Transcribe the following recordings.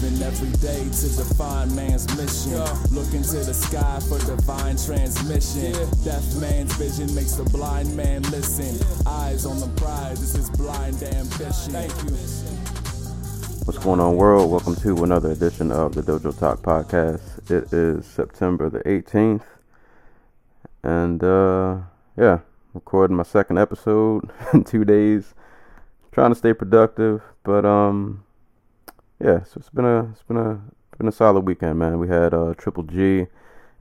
Living every day to define man's mission. Look into the sky for divine transmission. Deaf man's vision makes the blind man listen. Eyes on the prize, this is blind ambition. Thank you. What's going on, world? Welcome to another edition of the Dojo Talk Podcast. It is September the 18th, and uh, yeah, recording my second episode in two days. Trying to stay productive, but um, yeah, so it's been a it's been a been a solid weekend, man. We had uh, Triple G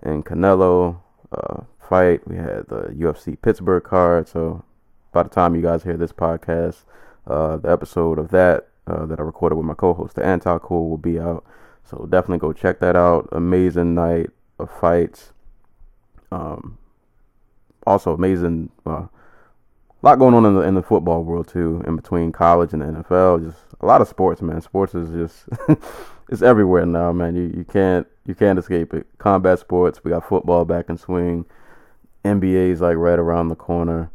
and Canelo uh, fight. We had the UFC Pittsburgh card. So by the time you guys hear this podcast, uh, the episode of that uh, that I recorded with my co-host, the Anti Cool, will be out. So definitely go check that out. Amazing night of fights. Um, also amazing. Uh, a lot going on in the in the football world too, in between college and the NFL. Just a lot of sports, man. Sports is just it's everywhere now, man. You you can't you can't escape it. Combat sports. We got football back in swing. NBA's like right around the corner.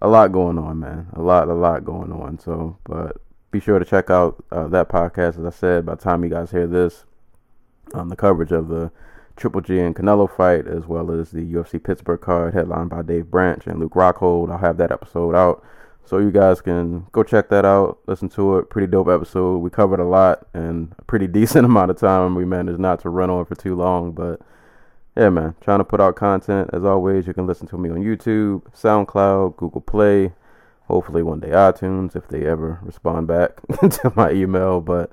A lot going on, man. A lot, a lot going on. So, but be sure to check out uh, that podcast. As I said, by the time you guys hear this, um, the coverage of the Triple G and Canelo fight, as well as the UFC Pittsburgh card, headlined by Dave Branch and Luke Rockhold. I'll have that episode out, so you guys can go check that out, listen to it. Pretty dope episode. We covered a lot in a pretty decent amount of time. We managed not to run on for too long, but yeah, man, trying to put out content. As always, you can listen to me on YouTube, SoundCloud, Google Play, hopefully one day iTunes if they ever respond back to my email. But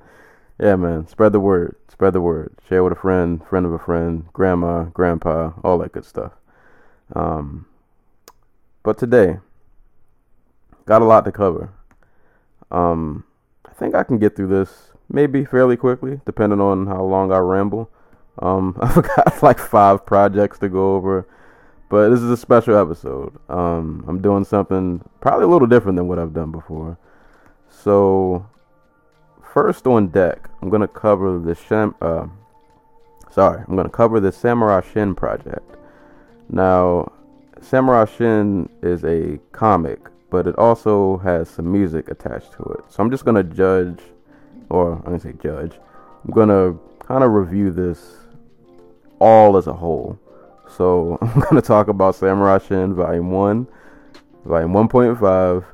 yeah, man, spread the word. Spread the word. Share with a friend, friend of a friend, grandma, grandpa, all that good stuff. Um, but today, got a lot to cover. Um, I think I can get through this maybe fairly quickly, depending on how long I ramble. Um, I've got like five projects to go over, but this is a special episode. Um, I'm doing something probably a little different than what I've done before. So, first on deck, I'm gonna cover the Shem. Uh, sorry, I'm gonna cover the Samurai Shin project. Now, Samurai Shin is a comic, but it also has some music attached to it. So I'm just gonna judge, or I'm gonna say judge. I'm gonna kind of review this all as a whole. So I'm gonna talk about Samurai Shin Volume One, Volume 1.5,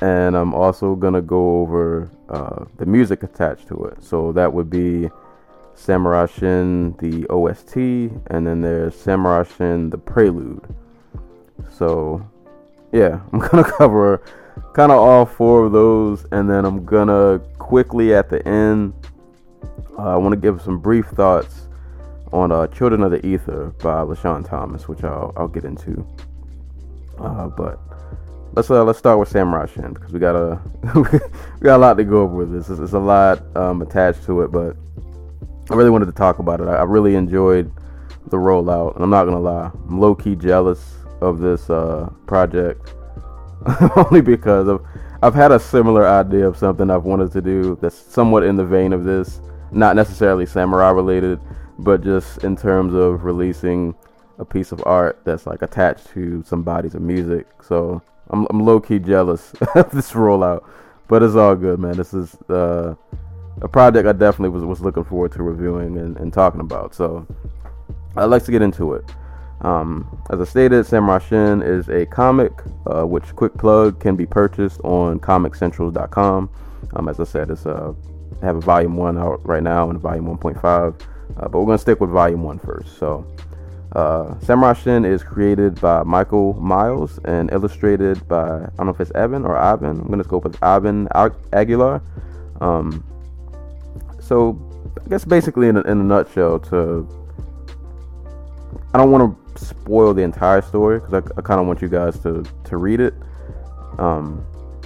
and I'm also gonna go over uh, the music attached to it. So that would be Samurai Shin the OST, and then there's Samurai Shin the Prelude. So yeah, I'm gonna cover kind of all four of those, and then I'm gonna quickly at the end. Uh, I want to give some brief thoughts on uh, "Children of the Ether" by LaShawn Thomas, which I'll I'll get into. Uh, but let's uh, let's start with Samurai Shin because we got a we got a lot to go over with this. It's, a lot um, attached to it, but I really wanted to talk about it. I, I really enjoyed the rollout, and I'm not gonna lie, I'm low key jealous of this uh, project only because of I've had a similar idea of something I've wanted to do that's somewhat in the vein of this, not necessarily samurai related, but just in terms of releasing a piece of art that's like attached to some bodies of music. So I'm, I'm low key jealous of this rollout, but it's all good, man. This is uh, a project I definitely was, was looking forward to reviewing and, and talking about. So I'd like to get into it. Um, as I stated, Samurai Shin is a comic, uh, which quick plug can be purchased on ComicCentral.com. Um, as I said, it's uh, I have a volume one out right now and a volume 1.5, uh, but we're gonna stick with volume one first. So, uh, Samurai Shin is created by Michael Miles and illustrated by I don't know if it's Evan or Ivan. I'm gonna go with Ivan Aguilar. Um, so, I guess basically in a, in a nutshell, to I don't want to spoil the entire story because I, I kind of want you guys to to read it. Um,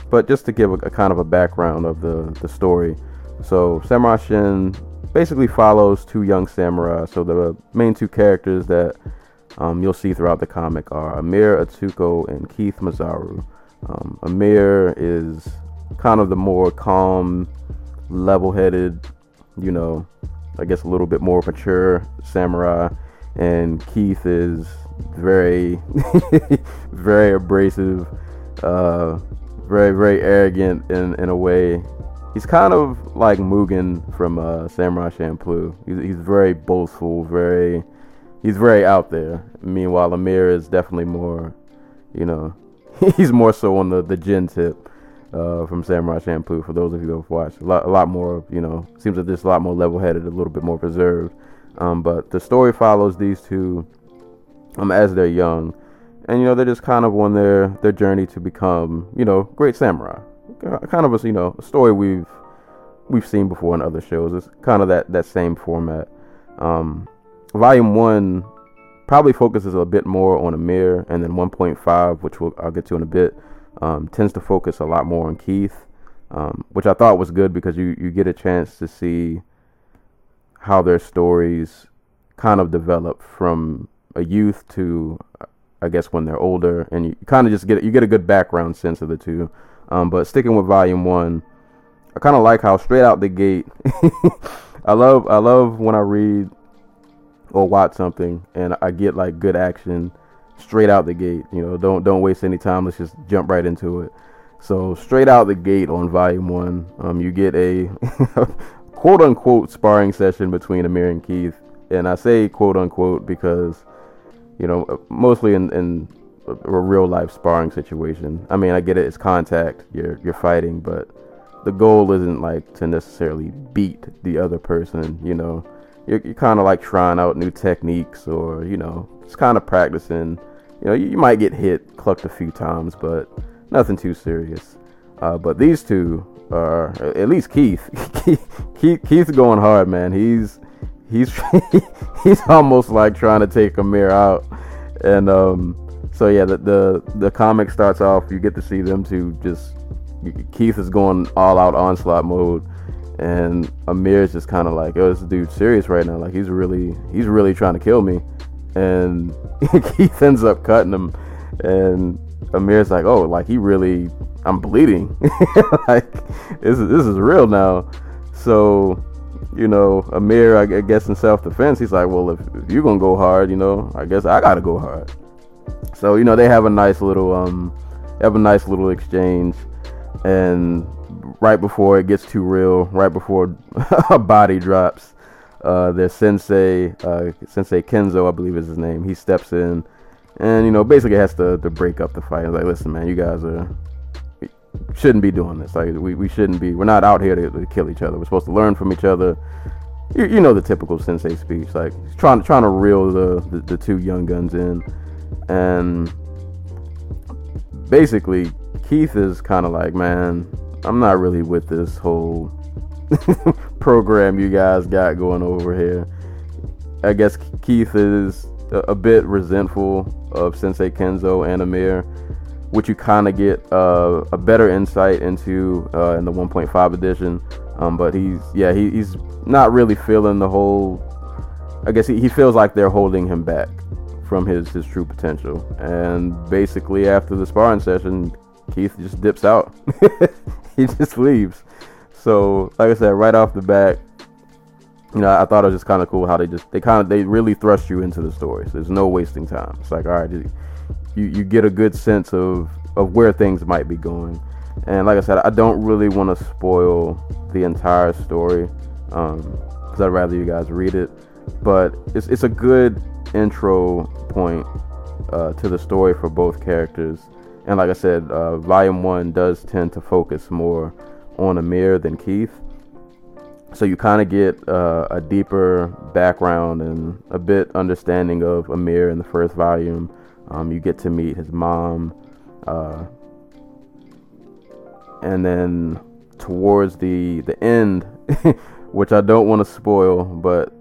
but just to give a, a, kind of a background of the the story. So Samurai Shin basically follows two young samurai. So the main two characters that um, you'll see throughout the comic are Amir Atsuko and Keith Masaru. Um, Amir is kind of the more calm, level-headed, you know, I guess a little bit more mature samurai, and Keith is very, very abrasive, uh, very, very arrogant in in a way. He's kind of like Mugen from uh, Samurai Champloo. He's, he's very boastful, very, he's very out there. Meanwhile, Amir is definitely more, you know, he's more so on the the Jin tip uh, from Samurai Champloo. For those of you who have watched, a lot, a lot more, you know, seems like this a lot more level-headed, a little bit more reserved. Um, but the story follows these two um, as they're young, and you know they're just kind of on their their journey to become, you know, great samurai. Kind of a you know a story we've we've seen before in other shows. It's kind of that that same format. Um, volume one probably focuses a bit more on Amir, and then 1.5, which we'll, I'll get to in a bit, um, tends to focus a lot more on Keith, um, which I thought was good because you, you get a chance to see how their stories kind of develop from a youth to, I guess, when they're older, and you kind of just get you get a good background sense of the two. Um, but sticking with volume one, I kind of like how straight out the gate. I love I love when I read or watch something and I get like good action straight out the gate. You know, don't don't waste any time. Let's just jump right into it. So straight out the gate on volume one, um, you get a quote unquote sparring session between Amir and Keith, and I say quote unquote because you know mostly in, in a real life sparring situation. I mean, I get it; it's contact. You're you're fighting, but the goal isn't like to necessarily beat the other person. You know, you're, you're kind of like trying out new techniques or you know just kind of practicing you know you, you, might get hit clucked a few times but nothing too serious uh, but these two are at least keith keith keith's going hard man he's he's he's almost like trying to take Amir out and um so yeah the, the the comic starts off you get to see them two just keith is going all out onslaught mode and Amir is just kind of like, "Oh, this dude's serious right now. Like he's really, he's really trying to kill me." And Keith ends up cutting him, and Amir's like, "Oh, like he really, I'm bleeding. like this is this is real now." So, you know, Amir, I guess in self-defense, he's like, "Well, if, if you're gonna go hard, you know, I guess I gotta go hard." So, you know, they have a nice little, um, have a nice little exchange, and right before it gets too real, right before a body drops, uh, their sensei, uh, Sensei Kenzo, I believe is his name, he steps in and, you know, basically has to, to break up the fight. He's like, listen, man, you guys are, shouldn't be doing this. Like, we, we shouldn't be, we're not out here to, to kill each other. We're supposed to learn from each other. You, you know the typical sensei speech, like trying, trying to reel the, the, the two young guns in. And basically, Keith is kind of like, man, I'm not really with this whole program you guys got going over here. I guess Keith is a, bit resentful of Sensei Kenzo and Amir, which you kind of get uh, a better insight into uh, in the 1.5 edition. Um, but he's yeah he, he's not really feeling the whole. I guess he, he feels like they're holding him back from his his true potential. And basically, after the sparring session, Keith just dips out. he just leaves. So, like I said, right off the bat, you know, I thought it was just kind of cool how they just they kind of they really thrust you into the story. So there's no wasting time. It's like, all right, you you get a good sense of of where things might be going. And like I said, I don't really want to spoil the entire story because um, I'd rather you guys read it. But it's it's a good intro point uh, to the story for both characters. And like I said, uh, Volume 1 does tend to focus more on Amir than Keith. So you kind of get uh, a deeper background and a bit understanding of Amir in the first volume. Um, you get to meet his mom. Uh, and then towards the, the end, which I don't want to spoil, but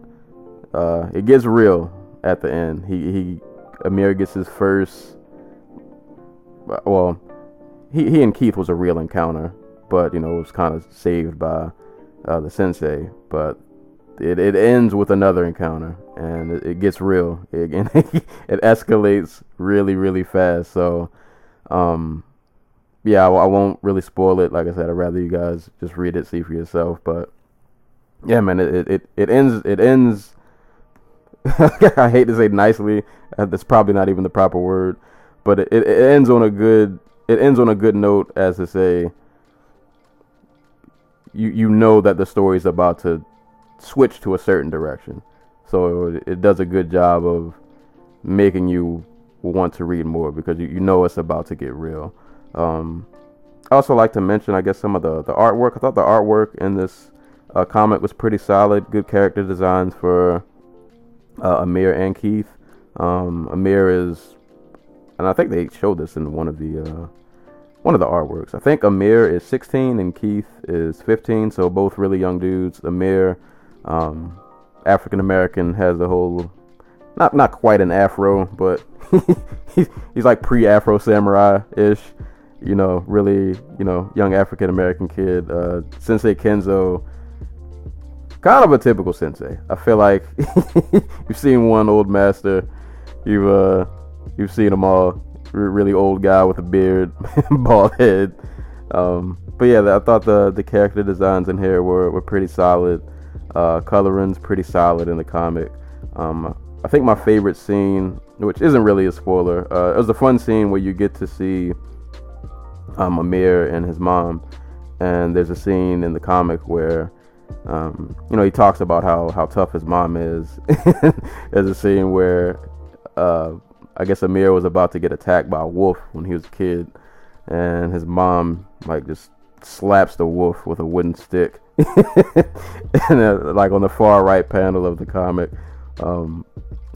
uh, it gets real at the end. He, he Amir gets his first well, he he and Keith was a real encounter, but you know it was kind of saved by uh, the sensei. But it, it ends with another encounter, and it, it gets real. It, it escalates really, really fast. So, um, yeah, I, I, won't really spoil it. Like I said, I'd rather you guys just read it, see for yourself. But yeah, man, it it, it ends it ends. I hate to say nicely. Uh, that's probably not even the proper word, but it, it ends on a good it ends on a good note, as to say. You you know that the story is about to switch to a certain direction, so it does a good job of making you want to read more because you, you know it's about to get real. Um, I also like to mention, I guess, some of the, the artwork. I thought the artwork in this uh, comic was pretty solid. Good character designs for uh, Amir and Keith. Um, Amir is, and I think they showed this in one of the uh, one of the artworks. I think Amir is 16 and Keith is 15, so both really young dudes. Amir, um, African American, has the whole not not quite an afro, but he's he's like pre-Afro samurai ish you know, really, you know, young African American kid. Uh, sensei Kenzo, kind of a typical sensei. I feel like you've seen one old master, you've uh, you've seen them all. Really old guy with a beard, bald head. Um, but yeah, I thought the the character designs in here were, were pretty solid. Uh, coloring's pretty solid in the comic. Um, I think my favorite scene, which isn't really a spoiler, uh, it was a fun scene where you get to see um, Amir and his mom. And there's a scene in the comic where, um, you know, he talks about how, how tough his mom is. there's a scene where uh, I guess Amir was about to get attacked by a wolf when he was a kid, and his mom like just slaps the wolf with a wooden stick. and uh, like on the far right panel of the comic, um,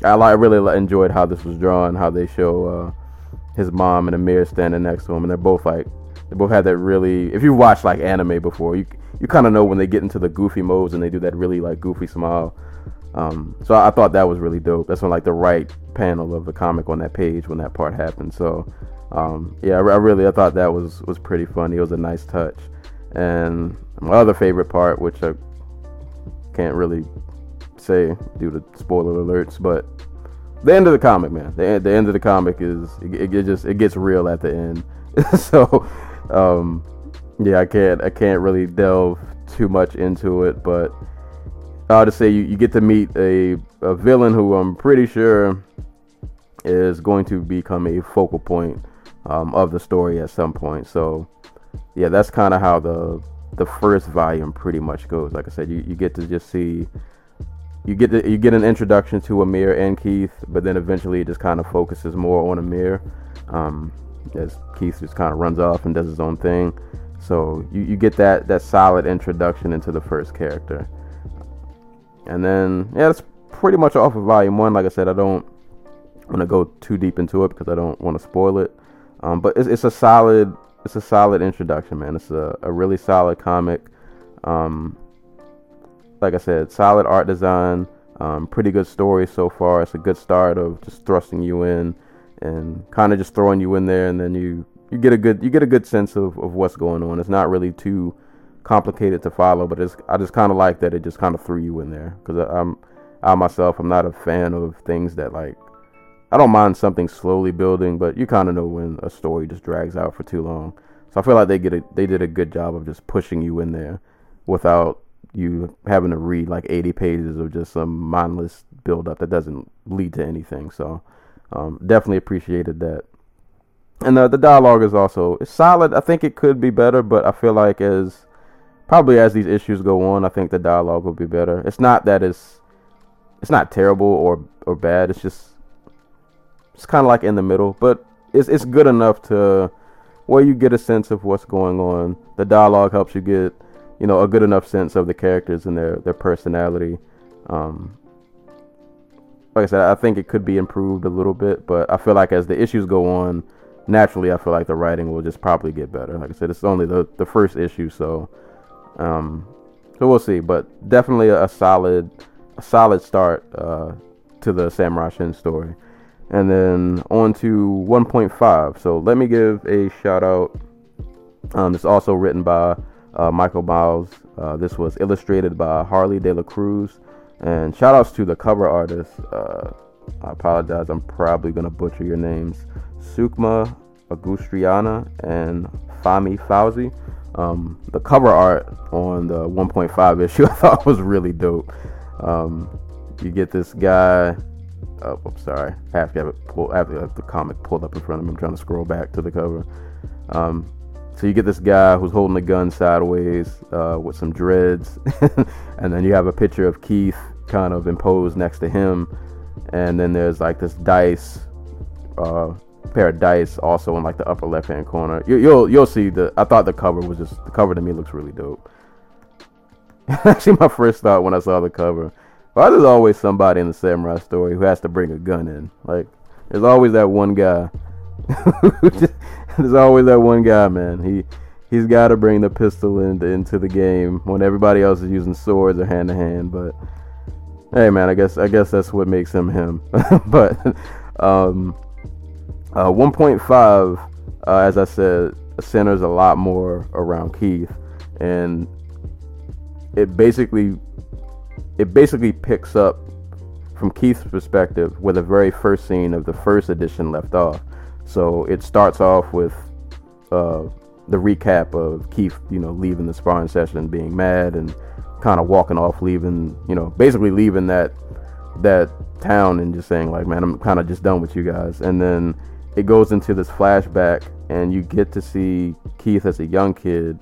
I like really enjoyed how this was drawn, how they show uh, his mom and Amir standing next to him, and they're both like they both have that really. If you watch like anime before, you you kind of know when they get into the goofy modes and they do that really like goofy smile. Um, so I, I, thought that was really dope. That's on like the right panel of the comic on that page when that part happened. So um, yeah, I, I really I thought that was was pretty funny. It was a nice touch. And my other favorite part, which I can't really say due to spoiler alerts, but the end of the comic, man. The, the end of the comic is it, it just it gets real at the end. so, um, yeah, I can't I can't really delve too much into it, but I'll just say you, you get to meet a a villain who I'm pretty sure is going to become a focal point um, of the story at some point. So, yeah, that's kind of how the the first volume pretty much goes. Like I said, you, you get to just see you get you get an introduction to Amir and Keith, but then eventually it just kind of focuses more on Amir, um, as Keith just kind of runs off and does his own thing. So you, you get that that solid introduction into the first character, and then yeah, that's pretty much off of volume one. Like I said, I don't want to go too deep into it because I don't want to spoil it. Um, but it's, it's a solid it's a solid introduction, man. It's a, a really solid comic. Um, like I said, solid art design, um, pretty good story so far. It's a good start of just thrusting you in and kind of just throwing you in there, and then you you get a good you get a good sense of, of what's going on. It's not really too complicated to follow, but it's I just kind of like that it just kind of threw you in there because I'm I myself I'm not a fan of things that like I don't mind something slowly building, but you kind of know when a story just drags out for too long. So I feel like they get a, they did a good job of just pushing you in there without you having to read like 80 pages of just some mindless build up that doesn't lead to anything. So um, definitely appreciated that. And uh, the dialogue is also it's solid. I think it could be better, but I feel like as probably as these issues go on, I think the dialogue will be better. It's not that it's it's not terrible or or bad. It's just it's kind of like in the middle, but it's it's good enough to where you get a sense of what's going on. The dialogue helps you get you know a good enough sense of the characters and their their personality. Um, like I said, I think it could be improved a little bit, but I feel like as the issues go on, naturally, I feel like the writing will just probably get better. Like I said, it's only the the first issue, so um, so we'll see. But definitely a, solid a solid start uh, to the Samurai Shin story. And then on to 1.5. So let me give a shout out. Um, it's also written by uh, Michael Miles. Uh, this was illustrated by Harley De La Cruz. And shout outs to the cover artist. Uh, I apologize, I'm probably gonna butcher your names. Sukma Agustriana and Fami Fauzi. Um, the cover art on the 1.5 issue I thought was really dope. Um, you get this guy. Oh, I'm sorry. I have to have it pull, I have have the comic pulled up in front of me. I'm trying to scroll back to the cover. Um, so you get this guy who's holding a gun sideways uh, with some dreads, and then you have a picture of Keith kind of imposed next to him, and then there's like this dice, uh, pair of dice also in like the upper left hand corner. You, you'll you'll see the. I thought the cover was just the cover to me looks really dope. Actually, my first thought when I saw the cover, why there's always somebody in the samurai story who has to bring a gun in? Like, there's always that one guy. there's always that one guy, man. He he's got to bring the pistol into into the game when everybody else is using swords or hand to hand. But hey, man, I guess I guess that's what makes him him. but um, uh, 1.5, uh, as I said, centers a lot more around Keith, and it basically it basically picks up from Keith's perspective where the very first scene of the first edition left off. So it starts off with uh, the recap of Keith, you know, leaving the sparring session, being mad, and kind of walking off, leaving, you know, basically leaving that that town and just saying like, man, I'm kind of just done with you guys. And then it goes into this flashback, and you get to see Keith as a young kid,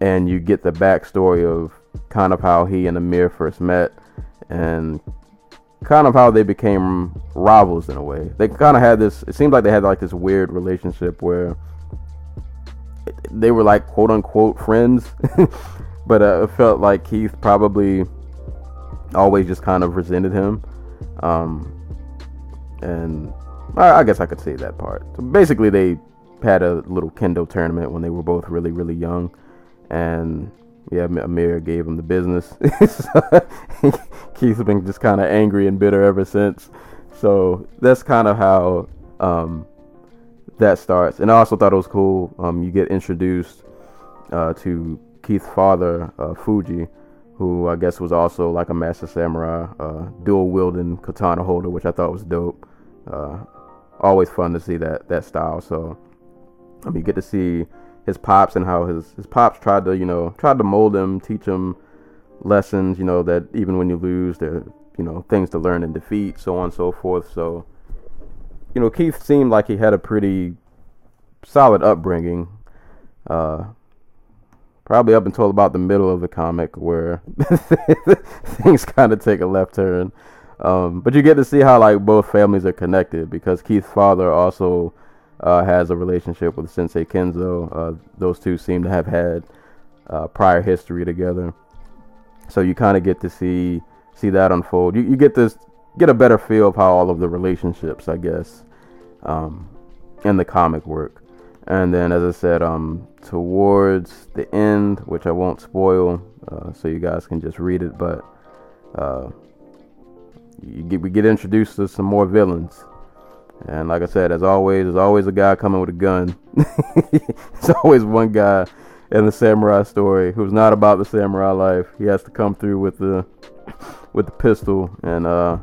and you get the backstory of kind of how he and Amir first met, and kind of how they became rivals in a way. They kind of had this. It seemed like they had like this weird relationship where they were like quote unquote friends, but uh, it felt like Keith probably always just kind of resented him. Um, and I, I guess I could say that part. So basically, they had a little kendo tournament when they were both really, really young, and yeah, Amir gave him the business. Keith's been just kind of angry and bitter ever since. So that's kind of how um, that starts. And I also thought it was cool. Um, you get introduced uh, to Keith's father, uh, Fuji, who I guess was also like a master samurai, uh, dual wielding katana holder, which I thought was dope. Always fun to see that that style. So I mean, you get to see his pops and how his his pops tried to you know tried to mold him, teach him lessons. You know that even when you lose, there you know things to learn in defeat, so on and so forth. So you know Keith seemed like he had a pretty solid upbringing. Uh, probably up until about the middle of the comic where things kind of take a left turn. Um, but you get to see how like both families are connected because Keith's father also uh, has a relationship with Sensei Kenzo. Uh, those two seem to have had uh, prior history together, so you kind of get to see see that unfold. You, you get this get a better feel of how all of the relationships, I guess, um, in the comic work. And then, as I said, um, towards the end, which I won't spoil, uh, so you guys can just read it, but uh, get, we get introduced to some more villains. And like I said, as always, there's always a guy coming with a gun. There's always one guy in the samurai story who's not about the samurai life. He has to come through with the with the pistol, and uh,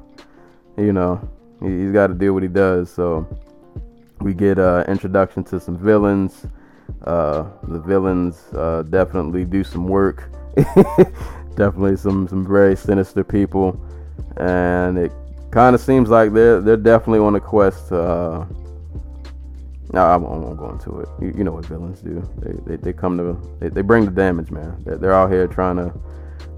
you know, he, has got to do what he does. So we get uh, introduction to some villains. Uh, the villains uh, definitely do some work. definitely some some very sinister people, and it kind of seems like they're they're definitely on a quest. Uh, no, I won't, I won't, go into it. You, you, know what villains do? They they, they come to they, they bring the damage, man. They're, they're out here trying to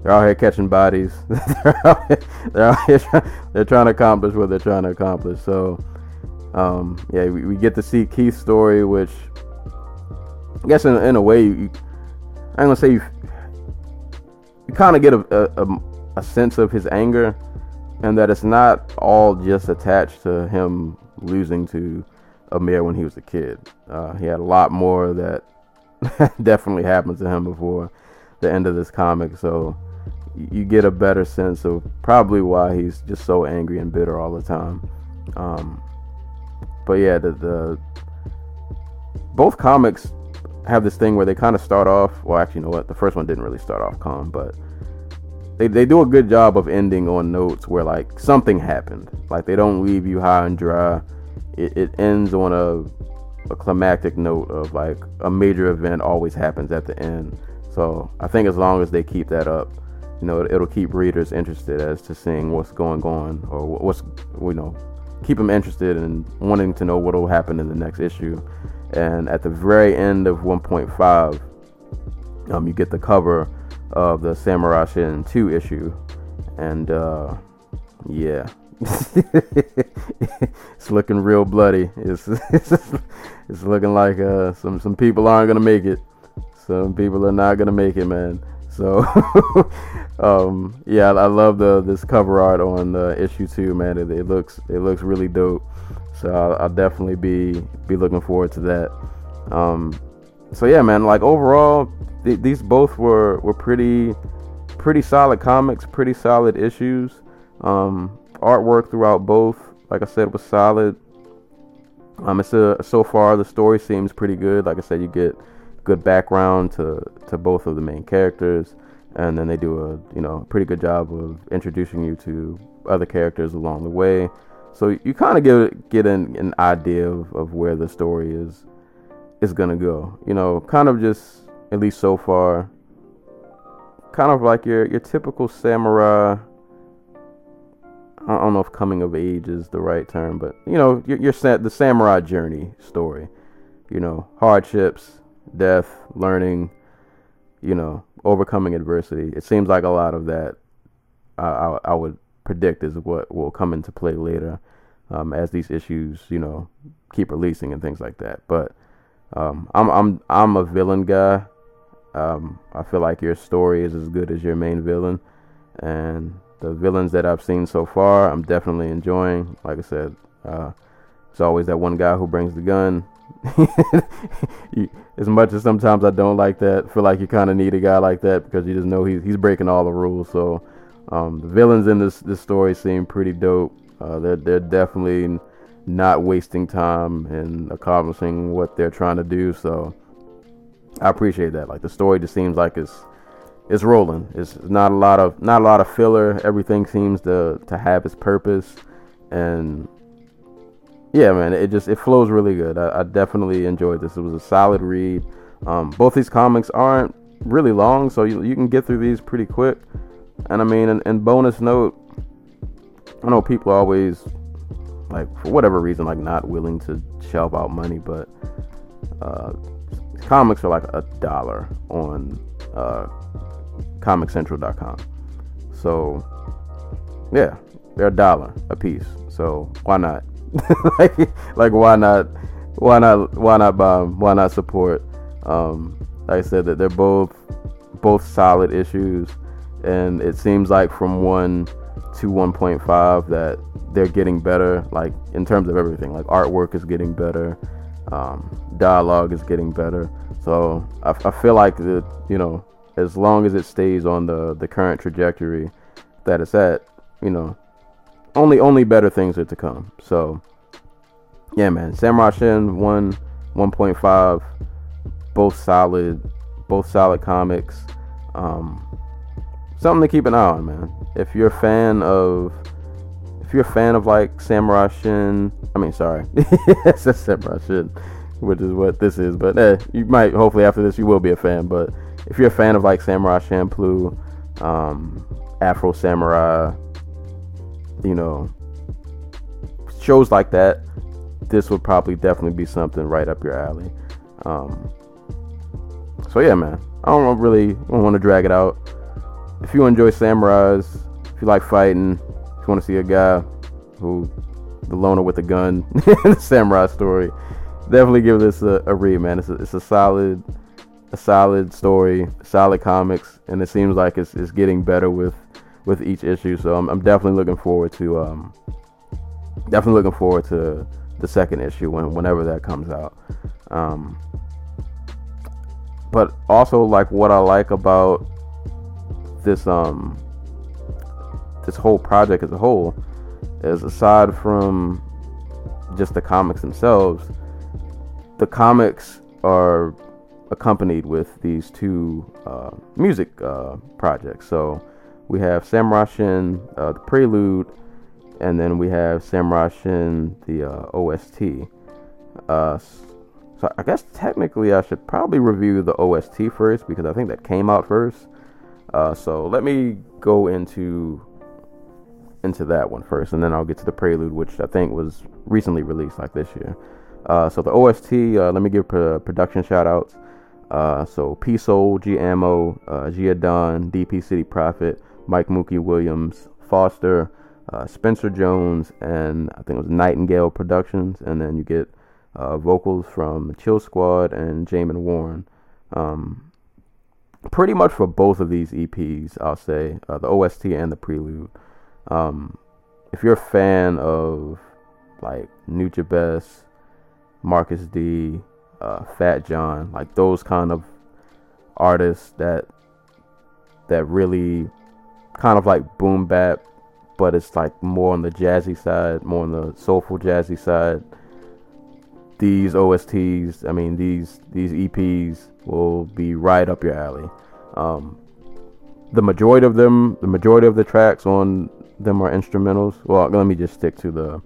they're out here catching bodies. they're, out here, they're out here trying, they're trying to accomplish what they're trying to accomplish. So um, yeah, we, we, get to see Keith's story, which I guess in, in a way, you, I'm gonna say you, you kind of get a, a, a sense of his anger and that it's not all just attached to him losing to Amir when he was a kid. Uh, he had a lot more that definitely happened to him before the end of this comic, so you get a better sense of probably why he's just so angry and bitter all the time. Um, but yeah, the, the both comics have this thing where they kind of start off. Well, actually, you know what? The first one didn't really start off calm, but they they do a good job of ending on notes where like something happened. Like they don't leave you high and dry. It, it ends on a a climactic note of like a major event always happens at the end. So I think as long as they keep that up, you know, it'll keep readers interested as to seeing what's going on or what's you know, keep them interested and wanting to know what will happen in the next issue. And at the very end of 1.5, um, you get the cover of the Samurai Shin 2 issue, and uh, yeah. it's looking real bloody. It's it's, it's looking like uh, some some people aren't gonna make it. Some people are not gonna make it, man. So, um, yeah, I love the this cover art on uh, issue two, man. It, it, looks it looks really dope. So I'll, I'll, definitely be be looking forward to that. Um, so yeah, man. Like overall, th- these both were were pretty pretty solid comics, pretty solid issues. Um, artwork throughout both, like I said, was solid. Um, it's a so far the story seems pretty good. Like I said, you get good background to to both of the main characters, and then they do a you know pretty good job of introducing you to other characters along the way. So you kind of get get an, an idea of, of where the story is is gonna go. You know, kind of just at least so far, kind of like your your typical samurai. I don't know if coming of age is the right term, but you know, your, your the samurai journey story. You know, hardships, death, learning, you know, overcoming adversity. It seems like a lot of that I, I, I would predict is what will come into play later um, as these issues, you know, keep releasing and things like that. But um, I'm I'm I'm a villain guy. Um, I feel like your story is as good as your main villain, and the villains that I've seen so far, I'm definitely enjoying. Like I said, uh, it's always that one guy who brings the gun. as much as sometimes I don't like that, feel like you kind of need a guy like that because you just know he's he's breaking all the rules. So um, the villains in this this story seem pretty dope. Uh, they're they're definitely not wasting time and accomplishing what they're trying to do. So I appreciate that. Like the story just seems like it's it's rolling. It's not a lot of not a lot of filler. Everything seems to to have its purpose, and yeah, man, it just it flows really good. I, I definitely enjoyed this. It was a solid read. Um, both these comics aren't really long, so you, you can get through these pretty quick. And I mean, and, bonus note, I know people always like for whatever reason like not willing to shell out money, but uh, comics are like a dollar on uh, ComicCentral.com. So yeah, they're a dollar a piece. So why not? like, like why not? Why not? Why not buy Them? Why not support? Um, like I said, that they're both both solid issues, and it seems like from one to 1.5 that they're getting better. Like in terms of everything, like artwork is getting better, um, dialogue is getting better. So I, I feel like that you know, as long as it stays on the the current trajectory that it's at, you know, only only better things are to come. So yeah, man, Samurai Shin one 1.5, both solid, both solid comics. Um, something to keep an eye on, man. If you're a fan of, if you're a fan of like Samurai Shin, I mean, sorry, it's a Samurai Shin, which is what this is. But eh, you might, hopefully, after this, you will be a fan. But if you're a fan of like Samurai Champloo, um, Afro Samurai, you know, shows like that, this would probably definitely be something right up your alley. Um, so yeah, man, I don't really want to drag it out. If you enjoy samurais, if you like fighting, want to see a guy who the loner with a gun, the samurai story, definitely give this a, a read, man. It's a, it's a solid, a solid story, solid comics, and it seems like it's, it's getting better with with each issue. So I'm, I'm definitely looking forward to um, definitely looking forward to the second issue when whenever that comes out. Um, but also like what I like about this um this whole project as a whole is aside from just the comics themselves, the comics are accompanied with these two uh, music uh, projects. So we have Samurai Shin, uh, the Prelude, and then we have Samurai Shin, the uh, OST. Uh, so I guess technically I should probably review the OST first because I think that came out first. Uh, so let me go into into that one first, and then I'll get to the Prelude, which I think was recently released, like this year. Uh, so the OST, uh, let me give production shout outs. Uh, so P Soul, G Ammo, uh, Gia Don, DP City Prophet, Mike Mookie Williams, Foster, uh, Spencer Jones, and I think it was Nightingale Productions. And then you get uh, vocals from Chill Squad and Jamin Warren. Um, pretty much for both of these EPs, I'll say uh, the OST and the Prelude. Um, if you're a fan of like Nujabes, Marcus D, uh, Fat Jon, like those kind of artists that that really kind of like boom bap, but it's like more on the jazzy side, more on the soulful jazzy side. These OSTs, I mean these these EPs will be right up your alley. Um, the majority of them, the majority of the tracks on them are instrumentals. Well, let me just stick to the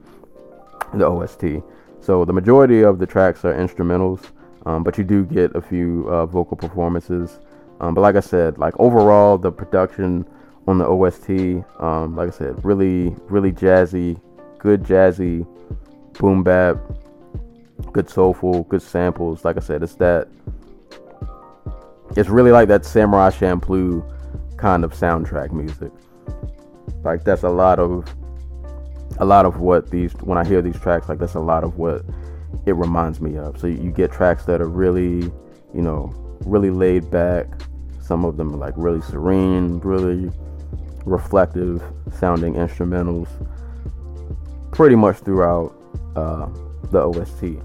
the OST. So the majority of the tracks are instrumentals, um, but you do get a few uh, vocal performances. Um, but like I said, like overall, the production on the OST, um, like I said, really, really jazzy, good jazzy, boom bap, good soulful, good samples. Like I said, it's that. It's really like that Samurai Champloo kind of soundtrack music. Like that's a lot of a lot of what these when I hear these tracks, like that's a lot of what it reminds me of. So you get tracks that are really, you know, really laid back. Some of them are like really serene, really reflective sounding instrumentals. Pretty much throughout uh, the OST.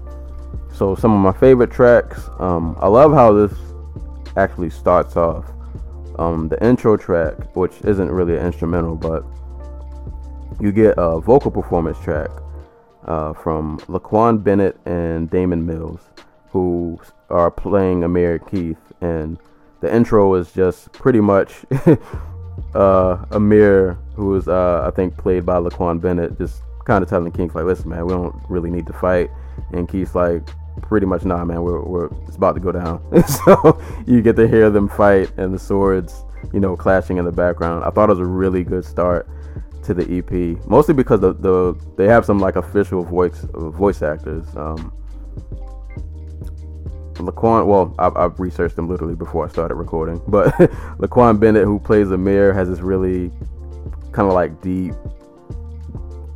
So some of my favorite tracks. Um, I love how this actually starts off. Um, the intro track, which isn't really an instrumental, but you get a vocal performance track uh, from Laquan Bennett and Damon Mills, who are playing Amir Keith, and the intro is just pretty much uh, Amir, who is uh, I think played by Laquan Bennett, just kind of telling Keith like, "Listen, man, we don't really need to fight," and Keith's like, "Pretty much, nah, man, we're, we're it's about to go down." so you get to hear them fight and the swords, you know, clashing in the background. I thought it was a really good start to the EP, mostly because the, the they have some like official voice voice actors. Um, Laquan, well, I've, I've, researched them literally before I started recording, but Laquan Bennett, who plays Amir, has this really kind of like deep,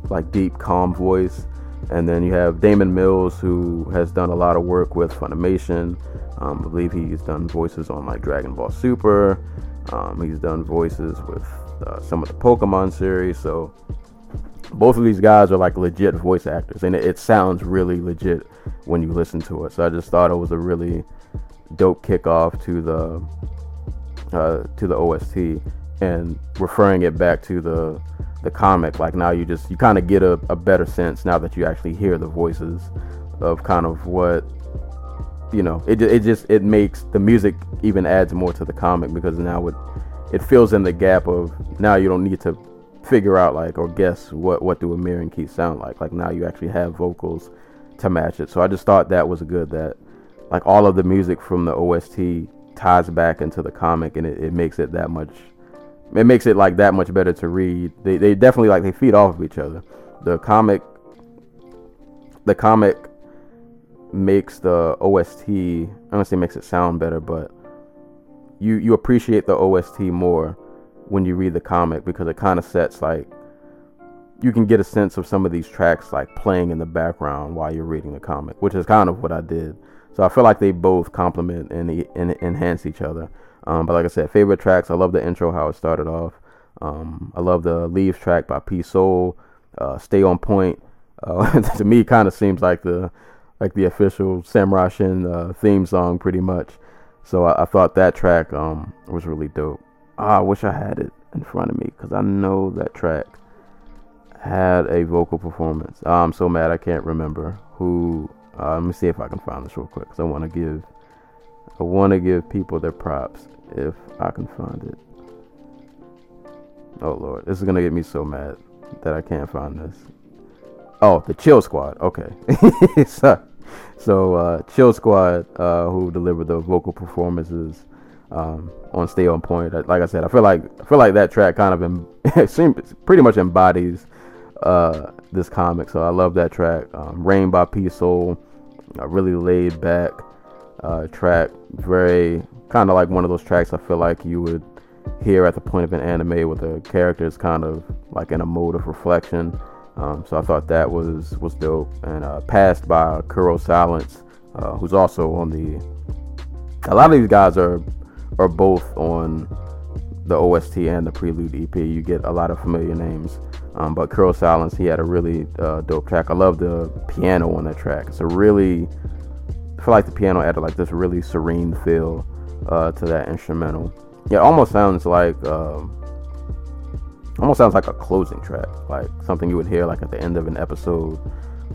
like deep, calm voice. And then you have Damon Mills, who has done a lot of work with Funimation. Um, I believe he's done voices on like Dragon Ball Super. Um, he's done voices with uh, some of the Pokemon series. So both of these guys are like legit voice actors, and it, it, sounds really legit when you listen to it. So I just thought it was a really dope kickoff to the uh, to the OST, and referring it back to the the comic. Like now you just you kind of get a, a better sense now that you actually hear the voices of kind of what you know. It it just it makes the music even adds more to the comic because now it it fills in the gap of now you don't need to figure out like or guess what what do Amir and Keith sound like. Like now you actually have vocals to match it. So I just thought that was good that like all of the music from the OST ties back into the comic and it, it makes it that much it makes it like that much better to read. They they definitely like they feed off of each other. The comic the comic makes the OST I don't say makes it sound better, but you you appreciate the OST more when you read the comic because it kind of sets like you can get a sense of some of these tracks like playing in the background while you're reading the comic, which is kind of what I did. So I feel like they both complement and, and enhance each other. Um, but like I said, favorite tracks. I love the intro how it started off. Um, I love the Leaves track by P Soul. Uh, Stay on Point. Uh, to me, kind of seems like the like the official Sam Shin uh, theme song, pretty much. So I, I thought that track um, was really dope. Oh, I wish I had it in front of me because I know that track had a vocal performance. Oh, I'm so mad I can't remember who. Uh, let me see if I can find this real quick because I want to give I want to give people their props if I can find it. Oh lord, this is gonna get me so mad that I can't find this. Oh, the Chill Squad. Okay, so, uh, Chill Squad, uh, who delivered the vocal performances um, on Stay on Point. Like I said, I feel like I feel like that track kind of em- seems pretty much embodies uh, this comic. So I love that track. Um, Rain by P Soul, a really laid back uh, track, very kind of like one of those tracks I feel like you would hear at the point of an anime where the character is kind of like in a mode of reflection. Um, so I thought that was was dope and uh, passed by Kuro Silence, uh, who's also on the. A lot of these guys are are both on the OST and the Prelude EP. You get a lot of familiar names. Um, but Kuro Silence, he had a really uh, dope track. I love the piano on that track. It's a really, I feel like the piano added like this really serene feel uh, to that instrumental. Yeah, it almost sounds like, um, almost sounds like a closing track, like something you would hear like at the end of an episode,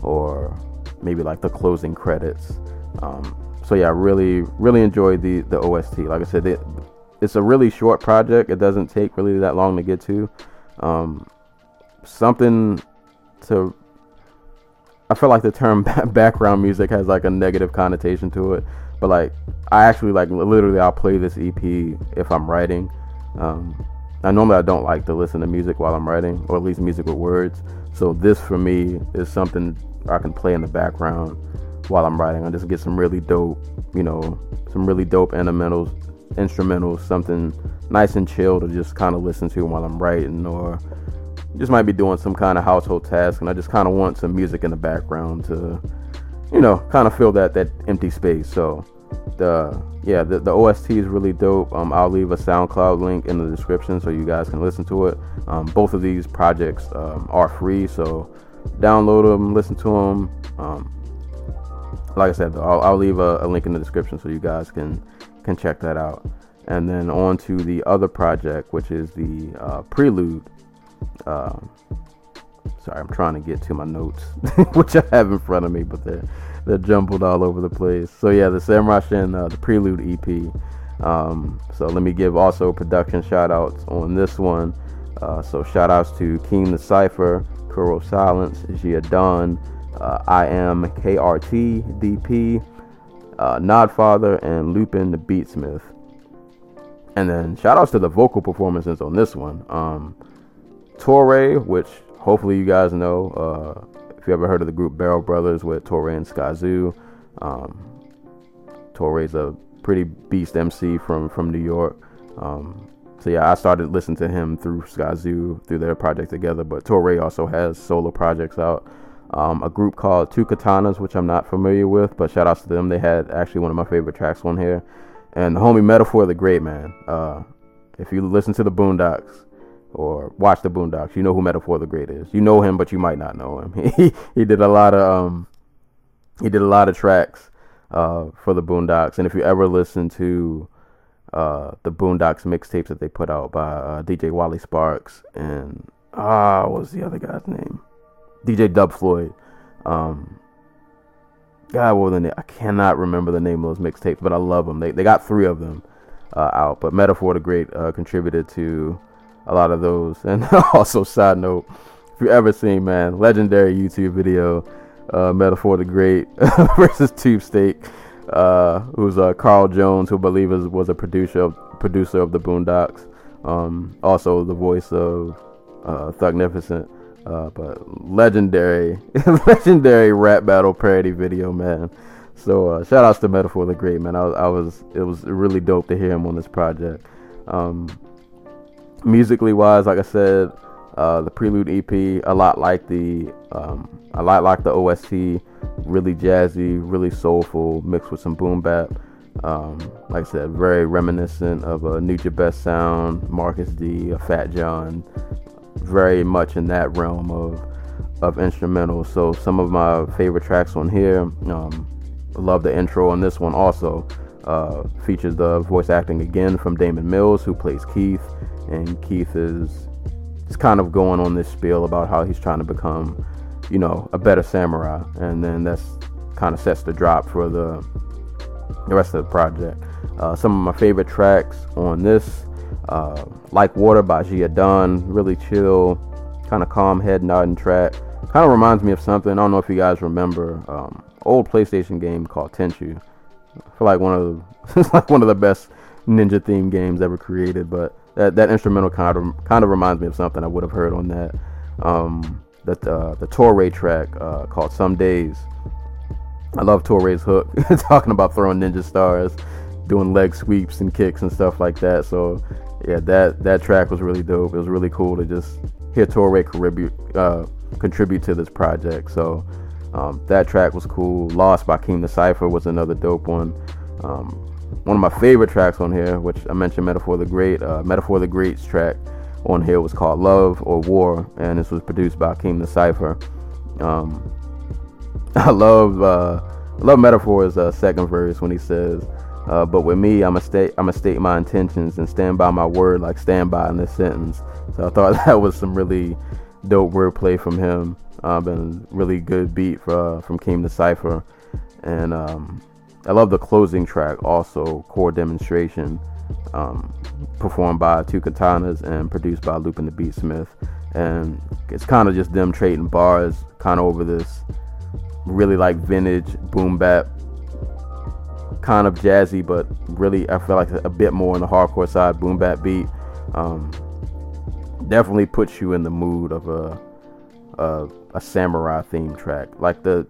or maybe like the closing credits. Um, so yeah, I really, really enjoyed the the OST. Like I said, it, it's a really short project. It doesn't take really that long to get to. Um, something to I feel like the term background music has like a negative connotation to it, but like I actually like literally I'll play this EP if I'm writing. Um, I normally I don't like to listen to music while I'm writing, or at least music with words. So this for me is something I can play in the background while I'm writing. I just get some really dope, you know, some really dope instrumentals, instrumentals, something nice and chill to just kind of listen to while I'm writing, or just might be doing some kind of household task, and I just kind of want some music in the background to, you know, kind of fill that that empty space. So the yeah the, the OST is really dope. Um, I'll leave a SoundCloud link in the description so you guys can listen to it. Um, both of these projects um, are free, so download them, listen to them. Um, like I said, I'll, I'll leave a, a, link in the description so you guys can can check that out. And then on to the other project, which is the uh, Prelude uh, sorry, I'm trying to get to my notes, which I have in front of me, but they're they're jumbled all over the place. So yeah, the Samurai Shin, uh, the Prelude EP. Um, so let me give also production shout outs on this one. Uh, so shout outs to King the Cipher, Kuro Silence, Gia Dawn, uh, I am KRT, DP, uh, Nodfather, and Lupin the Beatsmith. And then shout outs to the vocal performances on this one. Um, Torae, which hopefully you guys know. Uh, if you ever heard of the group Barrel Brothers with Torae and Skyzoo, um, Torae's a pretty beast MC from from New York. Um, so yeah, I started listening to him through Skyzoo through their project together. But Torae also has solo projects out. Um, a group called Two Katanas, which I'm not familiar with, but shout outs to them. They had actually one of my favorite tracks on here. And the homie Metaphor the Great Man. Uh, if you listen to the Boondocks, or watch the Boondocks, you know who Metaphor the Great is. You know him, but you might not know him. he he did a lot of um he did a lot of tracks uh for the Boondocks, and if you ever listen to uh the Boondocks mixtapes that they put out by uh, DJ Wally Sparks and ah what was the other guy's name? DJ Dub Floyd. Um God, what was? I cannot remember the name of those mixtapes, but I love them. They they got three of them uh, out. But Metaphor the Great uh, contributed to a lot of those. And also, side note, if you ever seen man, legendary YouTube video, uh, Metaphor the Great versus Tube Steak, uh, who's uh, Carl Jones, who I believe is, was a producer of, producer of the Boondocks, um, also the voice of uh, Thugnificent. Uh, but legendary, legendary rap battle parody video, man. So uh, shout outs to Metaphor the Great, man. I was, I was, it was really dope to hear him on this project. Um, musically wise, like I said, uh, the Prelude EP, a lot like the um, a lot like the OST, really jazzy, really soulful, mixed with some boom bap. Um, like I said, very reminiscent of a Nujabes sound, Marcus D, a Fat Jon, very much in that realm of of instrumental. So some of my favorite tracks on here, um, love the intro on this one also. Uh, features the voice acting again from Damon Mills, who plays Keith and Keith is just kind of going on this spiel about how he's trying to become, you know, a better samurai, and then that's kind of sets the drop for the the rest of the project. Uh, some of my favorite tracks on this Uh, like Water by Gia Dunn, really chill, kind of calm head nodding track. Kind of reminds me of something. I don't know if you guys remember um, old PlayStation game called Tenchu. I feel like one of the, like one of the best ninja themed games ever created. But that, that instrumental kind of kind of reminds me of something I would have heard on that. Um, that uh, the Torae track uh, called Some Days. I love Torae's hook, talking about throwing ninja stars, doing leg sweeps and kicks and stuff like that. So yeah, that that track was really dope. It was really cool to just hear Torae contribute uh, contribute to this project. So um, that track was cool. Lost by Keem the Cypher was another dope one. Um, one of my favorite tracks on here, which I mentioned Metaphor the Great, uh, Metaphor the Great's track on here was called Love or War, and this was produced by Keem the Cypher. Um, I love uh, I love Metaphor's uh, second verse when he says, uh, "But with me, I'm a state I'm a state my intentions and stand by my word like stand by in this sentence." So I thought that was some really dope wordplay from him. Um, and really good beat for, uh, from Keem the Cypher, and um, I love the closing track also, Core Demonstration, um, performed by Two Katanas and produced by Lupin the Beatsmith. And it's kind of just them trading bars, kind of over this really like vintage boom bap, kind of jazzy, but really I feel like a bit more on the hardcore side boom bap beat. Um, definitely puts you in the mood of a, a a samurai theme track. Like the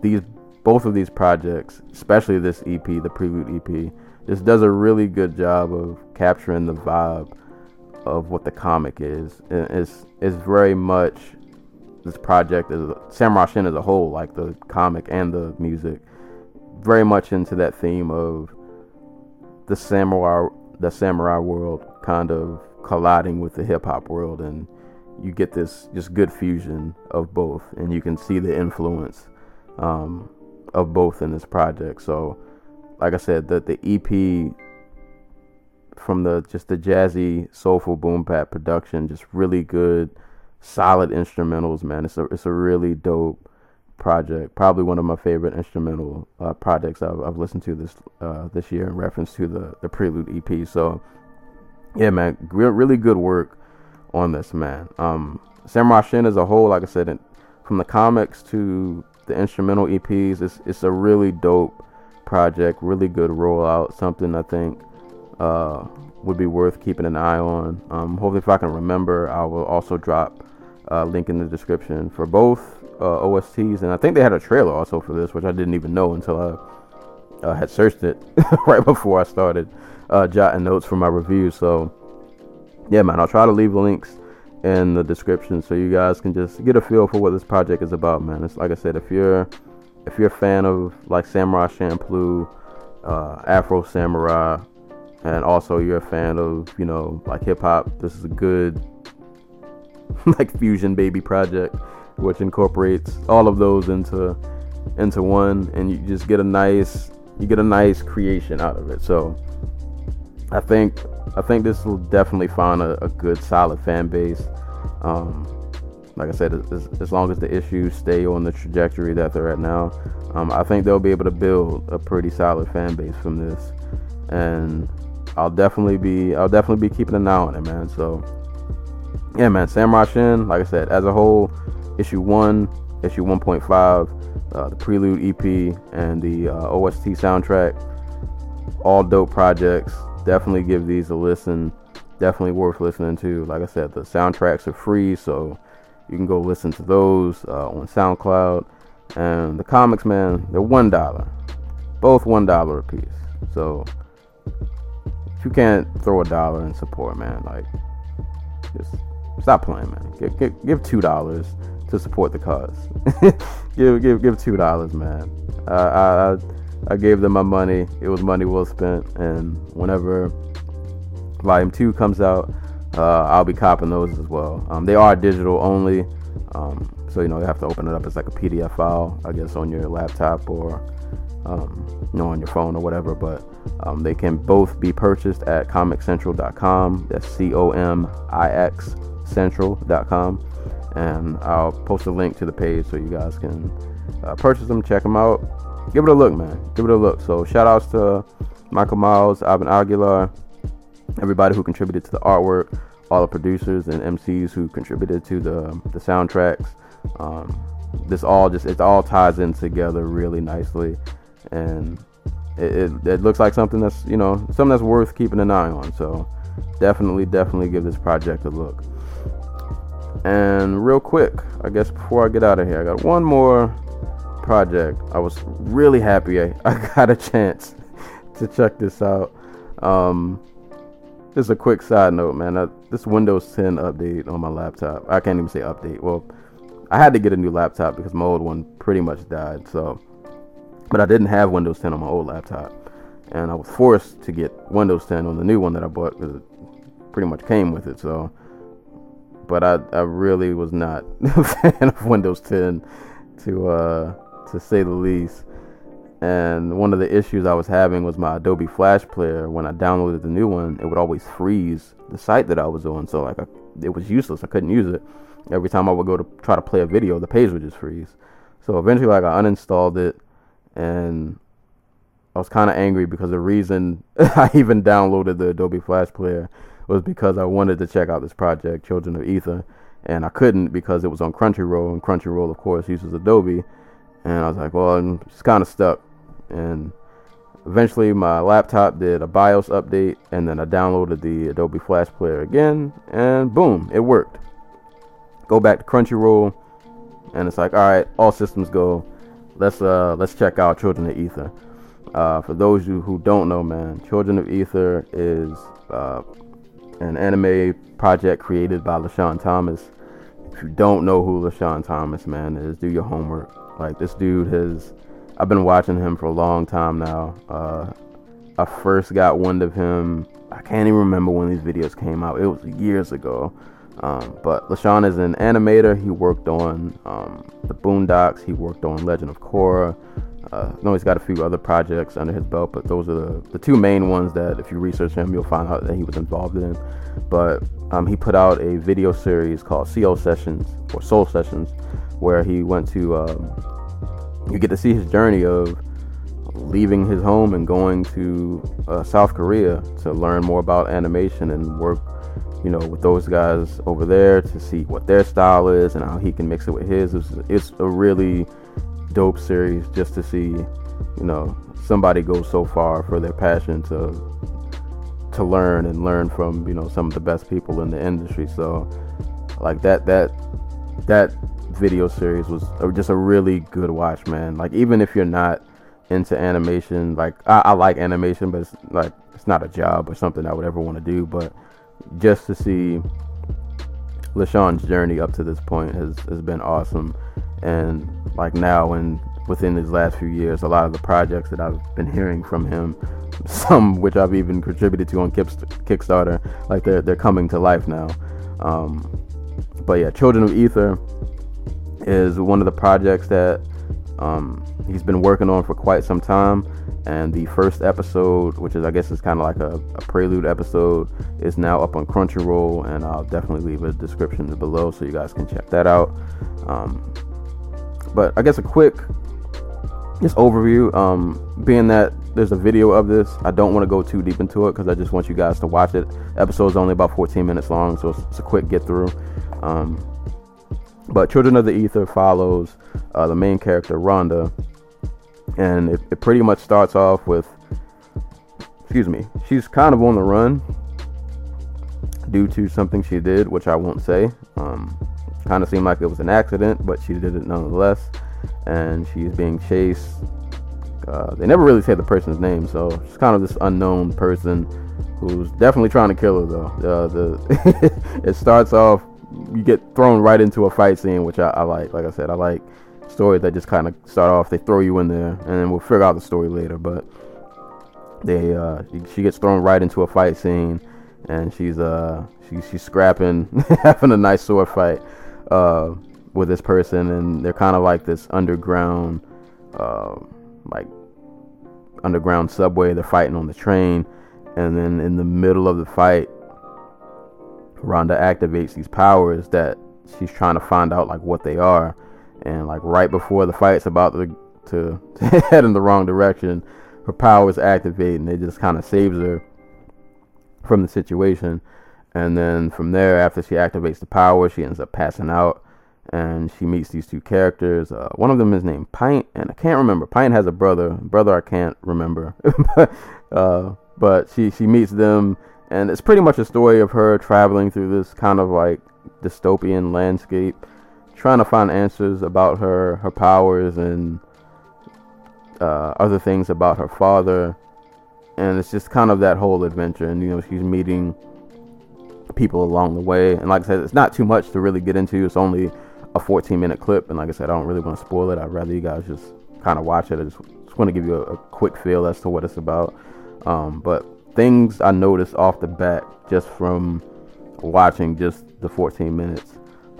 these both of these projects, especially this EP, the Prelude EP, just does a really good job of capturing the vibe of what the comic is. And it's it's very much this project is Samurai Shin as a whole, like the comic and the music, very much into that theme of the samurai the samurai world kind of colliding with the hip hop world and you get this just good fusion of both and you can see the influence um, of both in this project. So like i said the, the ep from the just the jazzy soulful boom bap production just really good solid instrumentals man. It's a, it's a really dope project. Probably one of my favorite instrumental uh, projects I've, I've listened to this uh, this year in reference to the the prelude ep so yeah man really good work on this man. Um, Samurai Shin as a whole, like I said, from the comics to the instrumental EPs, it's it's a really dope project, really good rollout. Something I think uh, would be worth keeping an eye on. Um, hopefully, if I can remember, I will also drop a link in the description for both uh, OSTs, and I think they had a trailer also for this, which I didn't even know until I uh, had searched it right before I started uh, jotting notes for my review. So yeah, man, I'll try to leave links in the description so you guys can just get a feel for what this project is about, man. It's like I said, if you're if you're a fan of like Samurai Champloo, uh, Afro Samurai, and also you're a fan of you know like hip hop, this is a good like fusion baby project, which incorporates all of those into into one, and you just get a nice you get a nice creation out of it. So I think I think this will definitely find a, a good solid fan base. Um, like I said, as, as, long as the issues stay on the trajectory that they're at now, um, I think they'll be able to build a pretty solid fan base from this. And I'll definitely be I'll definitely be keeping an eye on it, man. So yeah, man, Samurai Shin, like I said, as a whole, issue one, issue 1.5, uh, the Prelude EP, and the uh, OST soundtrack, all dope projects definitely give these a listen. Definitely worth listening to. Like I said, the soundtracks are free, so you can go listen to those uh, on SoundCloud. And the comics, man, they're one dollar, both one dollar a piece. So if you can't throw a dollar in support, man, like just stop playing, man. Give, give, give two dollars to support the cause. give give give two dollars, man. I, I I gave them my money. It was money well spent. And whenever Volume 2 comes out, uh, I'll be copping those as well. Um, they are digital only. Um, so, you know, you have to open it up as like a PDF file, I guess, on your laptop or, um, you know, on your phone or whatever. But um, they can both be purchased at comixcentral.com. That's C O M I X central.com. And I'll post a link to the page so you guys can uh, purchase them, check them out give it a look, man. Give it a look. So shout outs to Michael Miles, Ivan Aguilar, everybody who contributed to the artwork, all the producers and MCs who contributed to the the soundtracks. Um, this all just it all ties in together really nicely, and it, it, it looks like something that's you know something that's worth keeping an eye on. So definitely, definitely give this project a look. And real quick, I guess before I get out of here, I got one more project. I was really happy I, I got a chance to check this out. Um, just a quick side note, man. I, this Windows 10 update on my laptop. I can't even say update. Well, I had to get a new laptop because my old one pretty much died. So, but I didn't have Windows 10 on my old laptop, and I was forced to get Windows 10 on the new one that I bought because it pretty much came with it. So, but I I really was not a fan of Windows 10 to uh to say the least. And one of the issues I was having was my Adobe Flash Player. When I downloaded the new one, it would always freeze the site that I was on. So like I, it was useless. I couldn't use it. Every time I would go to try to play a video, the page would just freeze. So eventually, like I uninstalled it, and I was kind of angry because the reason I even downloaded the Adobe Flash Player was because I wanted to check out this project, Children of Ether, and I couldn't because it was on Crunchyroll, and Crunchyroll, of course, uses Adobe. And I was like, well, I'm just kind of stuck and eventually my laptop did a BIOS update and then I downloaded the Adobe Flash Player again and boom, it worked. Go back to Crunchyroll and it's like, all right, all systems go. Let's uh let's check out Children of Ether. Uh, for those of you who don't know, man, Children of Ether is uh, an anime project created by LeSean Thomas. If you don't know who LeSean Thomas, man, is, do your homework. Like this dude has I've been watching him for a long time now. Uh, I first got wind of him. I can't even remember when these videos came out. It was years ago. Um, but LeSean is an animator. He worked on um, the Boondocks. He worked on Legend of Korra. Uh, I know he's got a few other projects under his belt, but those are the, the two main ones that, if you research him, you'll find out that he was involved in. But um, he put out a video series called CO Sessions or Soul Sessions, where he went to um, you get to see his journey of leaving his home and going to uh, South Korea to learn more about animation and work, you know, with those guys over there to see what their style is and how he can mix it with his. It's, it's a really dope series just to see, you know, somebody go so far for their passion to to learn and learn from, you know, some of the best people in the industry. So, like that that that video series was just a really good watch, man. Like even if you're not into animation, like I, I like animation, but it's like it's not a job or something I would ever want to do. But just to see LeSean's journey up to this point has has been awesome, and like now and within his last few years, a lot of the projects that I've been hearing from him, some which I've even contributed to on Kickstarter, like they're they're coming to life now. Um, but yeah, Children of Ether is one of the projects that um, he's been working on for quite some time. And the first episode, which is I guess is kind of like a, a, prelude episode, is now up on Crunchyroll, and I'll definitely leave a description below so you guys can check that out. Um, but I guess a quick just overview. Um, being that there's a video of this, I don't want to go too deep into it because I just want you guys to watch it. Episode's only about 14 minutes long, so it's, it's a quick get through. Um, but Children of the Ether follows uh, the main character, Rhonda, and it, it pretty much starts off with, excuse me, she's kind of on the run due to something she did, which I won't say. Um, kind of seemed like it was an accident, but she did it nonetheless. And she's being chased. Uh, they never really say the person's name, so she's kind of this unknown person who's definitely trying to kill her, though. Uh, the it starts off you get thrown right into a fight scene, which I, I like. Like I said, I like stories that just kind of start off. They throw you in there, and then we'll figure out the story later. But they, uh, she gets thrown right into a fight scene, and she's uh, she, she's scrapping, having a nice sword fight uh, with this person, and they're kind of like this underground, uh, like underground subway. They're fighting on the train, and then in the middle of the fight, Rhonda activates these powers that she's trying to find out like what they are, and like right before the fight's about to to, head in the wrong direction, her powers activate and it just kind of saves her. from the situation. And then from there, after she activates the power, she ends up passing out and she meets these two characters. Uh, one of them is named Pint, and I can't remember. Pint has a brother. Brother, I can't remember. uh, but she she meets them, and it's pretty much a story of her traveling through this kind of like dystopian landscape, trying to find answers about her her powers and uh, other things about her father. And it's just kind of that whole adventure, and you know she's meeting people along the way. And like I said, it's not too much to really get into. It's only a 14 minute clip, and like I said, I don't really want to spoil it. I'd rather you guys just kind of watch it. I just, just want to give you a, a, quick feel as to what it's about. Um, but things I noticed off the bat just from watching just the 14 minutes.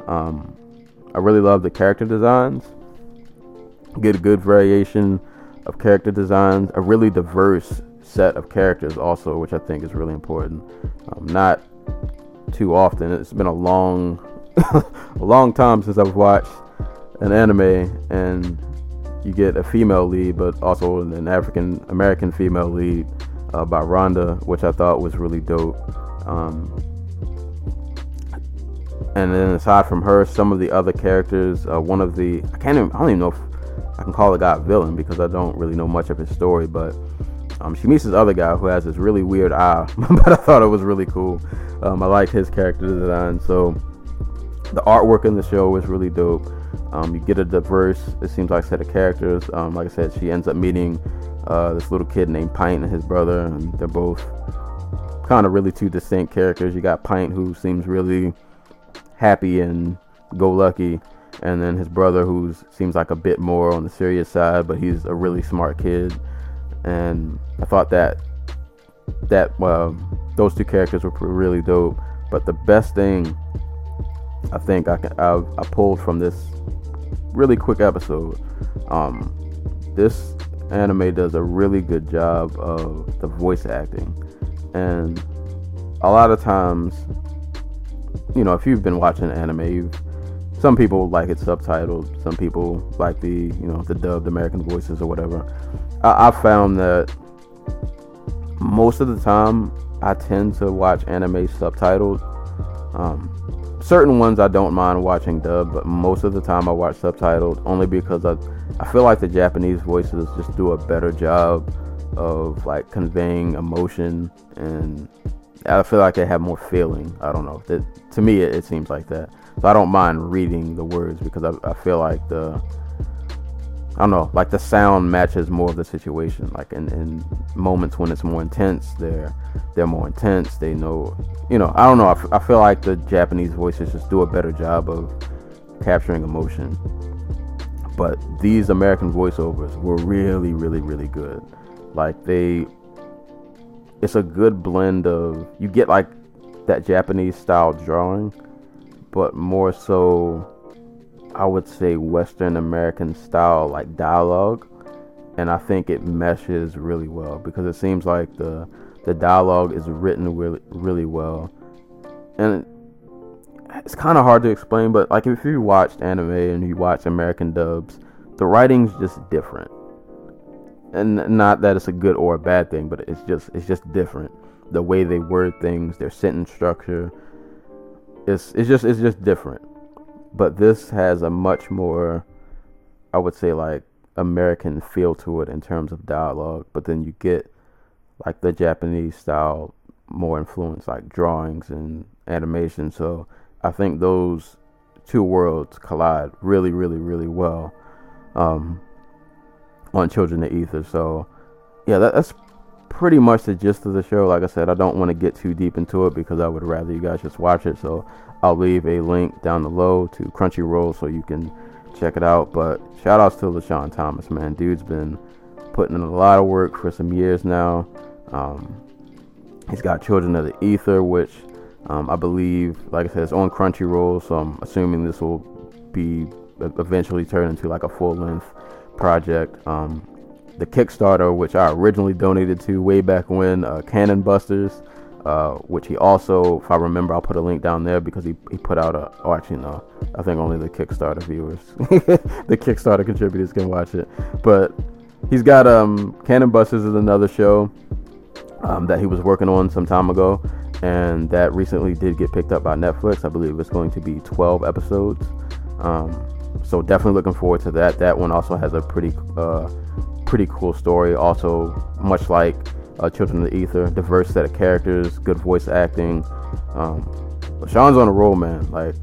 Um, I really love the character designs. Get a good variation of character designs. A really diverse set of characters also, which I think is really important. Um, not too often. It's been a long a long time since I've watched an anime and you get a female lead, but also an African American female lead uh, by Rhonda, which I thought was really dope. Um, and then aside from her, some of the other characters, uh, one of the I can't even I don't even know if I can call the guy villain because I don't really know much of his story, but um, she meets this other guy who has this really weird eye, but I thought it was really cool. Um, I like his character design, so the artwork in the show is really dope. Um, you get a diverse, it seems like, set of characters. Um, like I said, she ends up meeting uh, this little kid named Pint and his brother, and they're both kind of really two distinct characters. You got Pint, who seems really happy and go lucky, and then his brother, who seems like a bit more on the serious side, but he's a really smart kid. And I thought that that those two characters were really dope. But the best thing I think I can I, I pulled from this really quick episode. Um, this anime does a really good job of the voice acting, and a lot of times, you know, if you've been watching anime, some people like it subtitled, some people like the you know the dubbed American voices or whatever. I, I found that most of the time I tend to watch anime subtitled. Um, certain ones I don't mind watching dub, but most of the time I watch subtitled only because I I feel like the Japanese voices just do a better job of like conveying emotion and I feel like they have more feeling. I don't know. To me, it, it, seems like that. So I don't mind reading the words because I, I feel like the I don't know, like the sound matches more of the situation. Like in, in moments when it's more intense, they're they're more intense. They know, you know. I don't know. I, f- I feel like the Japanese voices just do a better job of capturing emotion. But these American voiceovers were really, really, really good. Like they, it's a good blend of you get like that Japanese style drawing, but more so I would say Western American style like dialogue, and I think it meshes really well because it seems like the the dialogue is written really really well, and it's kind of hard to explain. But like if you watched anime and you watch American dubs, the writing's just different, and not that it's a good or a bad thing, but it's just it's just different. The way they word things, their sentence structure, it's it's just it's just different but this has a much more i would say like american feel to it in terms of dialogue but then you get like the japanese style more influence like drawings and animation so i think those two worlds collide really really really well um, on children of the ether so yeah that, that's pretty much the gist of the show like i said i don't want to get too deep into it because i would rather you guys just watch it so I'll leave a link down below to Crunchyroll so you can check it out. But shout outs to LeSean Thomas, man. Dude's been putting in a lot of work for some years now. Um, he's got Children of the Ether, which um, I believe, like I said, it's on Crunchyroll. So I'm assuming this will be eventually turned into like a full length project. Um, the Kickstarter, which I originally donated to way back when, uh, Cannon Busters. Uh, which he also, if I remember, I'll put a link down there because he, he put out a. Oh, actually, no. I think only the Kickstarter viewers, the Kickstarter contributors can watch it. But he's got um, Cannon Busters is another show um, that he was working on some time ago, and that recently did get picked up by Netflix. I believe it's going to be 12 episodes. Um, so definitely looking forward to that. That one also has a pretty uh, pretty cool story. Also, much like uh, Children of the Ether, diverse set of characters, good voice acting. Um, Sean's on a roll, man. Like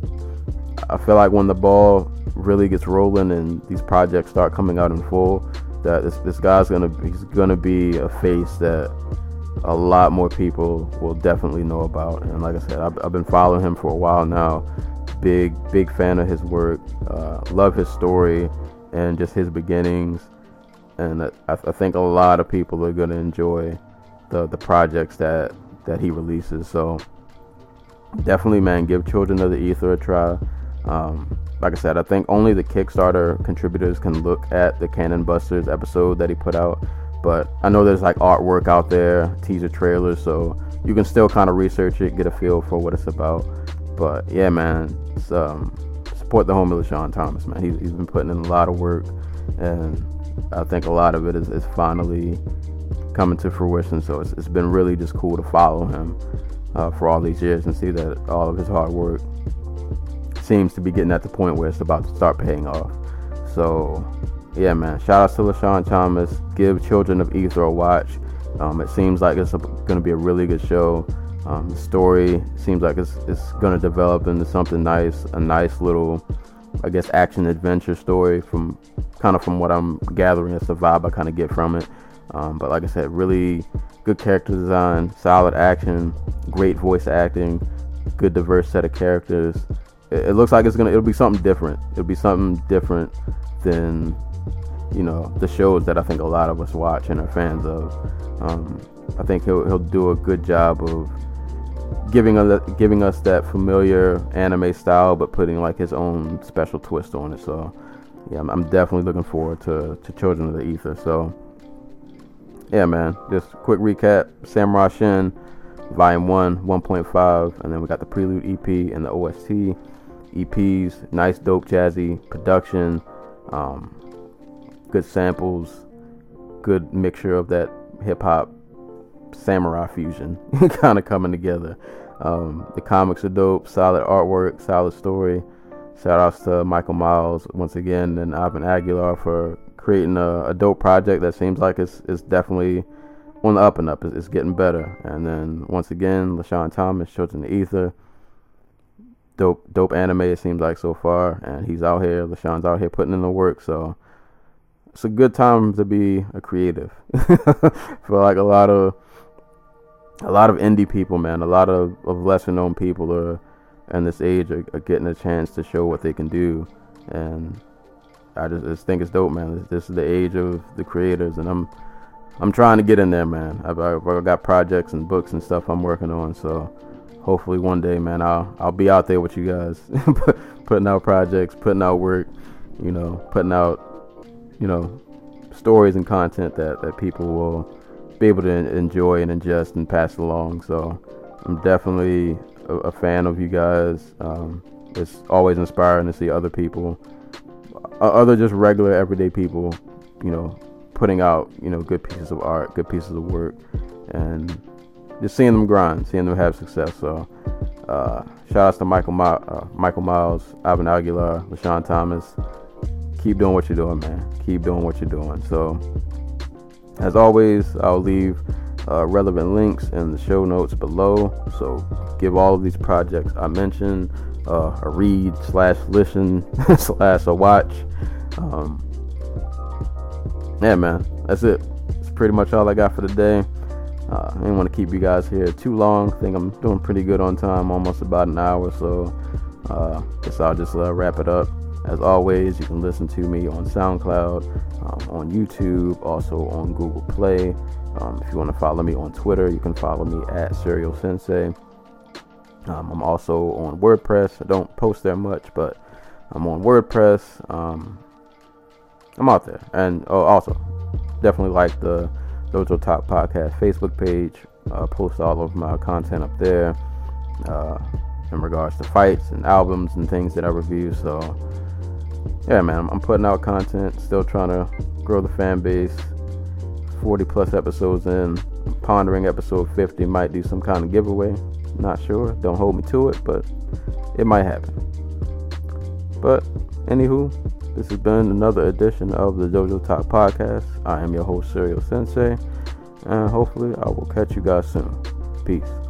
I feel like when the ball really gets rolling and these projects start coming out in full, that this, this guy's gonna he's gonna be a face that a lot more people will definitely know about. And like I said, I've, I've been following him for a while now. Big big fan of his work. Uh, love his story and just his beginnings. And I, I think a lot of people are gonna enjoy the the projects that that he releases. So definitely, man, give Children of the Ether a try. Um, like I said, I think only the Kickstarter contributors can look at the Cannon Busters episode that he put out. But I know there's like artwork out there, teaser trailers, so you can still kind of research it, get a feel for what it's about. But yeah, man, um, support the homie LeSean Thomas, man. He's, he's been putting in a lot of work, and I think a lot of it is, is finally coming to fruition. So it's, it's been really just cool to follow him uh, for all these years and see that all of his hard work seems to be getting at the point where it's about to start paying off. So, yeah, man. Shout out to LeSean Thomas. Give Children of Ether a watch. Um, it seems like it's going to be a really good show. Um, the story seems like it's, it's going to develop into something nice, a nice little, I guess, action adventure story from kind of from what I'm gathering. It's the vibe I kind of get from it. Um, but like I said, really good character design, solid action, great voice acting, good diverse set of characters it, looks like it's gonna it'll be something different. It'll be something different than you know the shows that I think a lot of us watch and are fans of. Um, I think he'll he'll do a good job of giving us giving us that familiar anime style, but putting like his own special twist on it. So yeah, I'm, I'm definitely looking forward to to Children of the Ether. So yeah, man, just quick recap: Samurai Shin, Volume One, 1.5, and then we got the Prelude EP and the OST. EPs, nice, dope, jazzy production, um, good samples, good mixture of that hip hop samurai fusion kind of coming together. Um, the comics are dope, solid artwork, solid story. Shout outs to Michael Miles once again and Ivan Aguilar for creating a, a dope project that seems like it's, it's definitely on the up and up. It's, it's getting better. And then once again, LeSean Thomas, Children the Ether dope dope anime it seems like so far and he's out here LeSean's out here putting in the work so it's a good time to be a creative. For like a lot of a lot of indie people man a lot of, of lesser known people are in this age are, are, getting a chance to show what they can do. And I just, just think it's dope man. This, this, is the age of the creators and I'm I'm trying to get in there man. I've, I've got projects and books and stuff I'm working on so hopefully one day, man, I'll I'll be out there with you guys, putting out projects, putting out work, you know, putting out, you know, stories and content that that people will be able to enjoy and ingest and pass along. So I'm definitely a, a fan of you guys. Um, it's always inspiring to see other people, other just regular everyday people, you know, putting out you know good pieces of art, good pieces of work, and just seeing them grind, seeing them have success. So, uh, shout outs to Michael, My, uh, Michael Miles, Ivan Aguilar, LeSean Thomas. Keep doing what you're doing, man. Keep doing what you're doing. So, as always, I'll leave uh, relevant links in the show notes below. So, give all of these projects I mentioned uh, a read slash listen slash a watch. Um, yeah, man, that's it. That's pretty much all I got for today. Uh, I didn't want to keep you guys here too long. I think I'm doing pretty good on time, almost about an hour. So, uh, guess I'll just uh, wrap it up. As always, you can listen to me on SoundCloud, um, on YouTube, also on Google Play. Um, if you want to follow me on Twitter, you can follow me at Serial Sensei. Um, I'm also on WordPress. I don't post there much, but I'm on WordPress. Um, I'm out there, and oh, also definitely like the Dojo Talk Podcast Facebook page. Uh, post all of my content up there uh, in regards to fights and albums and things that I review. So, yeah, man, I'm putting out content, still trying to grow the fan base. 40 plus episodes in, pondering episode 50 might do some kind of giveaway. Not sure. Don't hold me to it, but it might happen. But, anywho, this has been another edition of the Dojo Talk Podcast. I am your host, Serial Sensei, and hopefully I will catch you guys soon. Peace.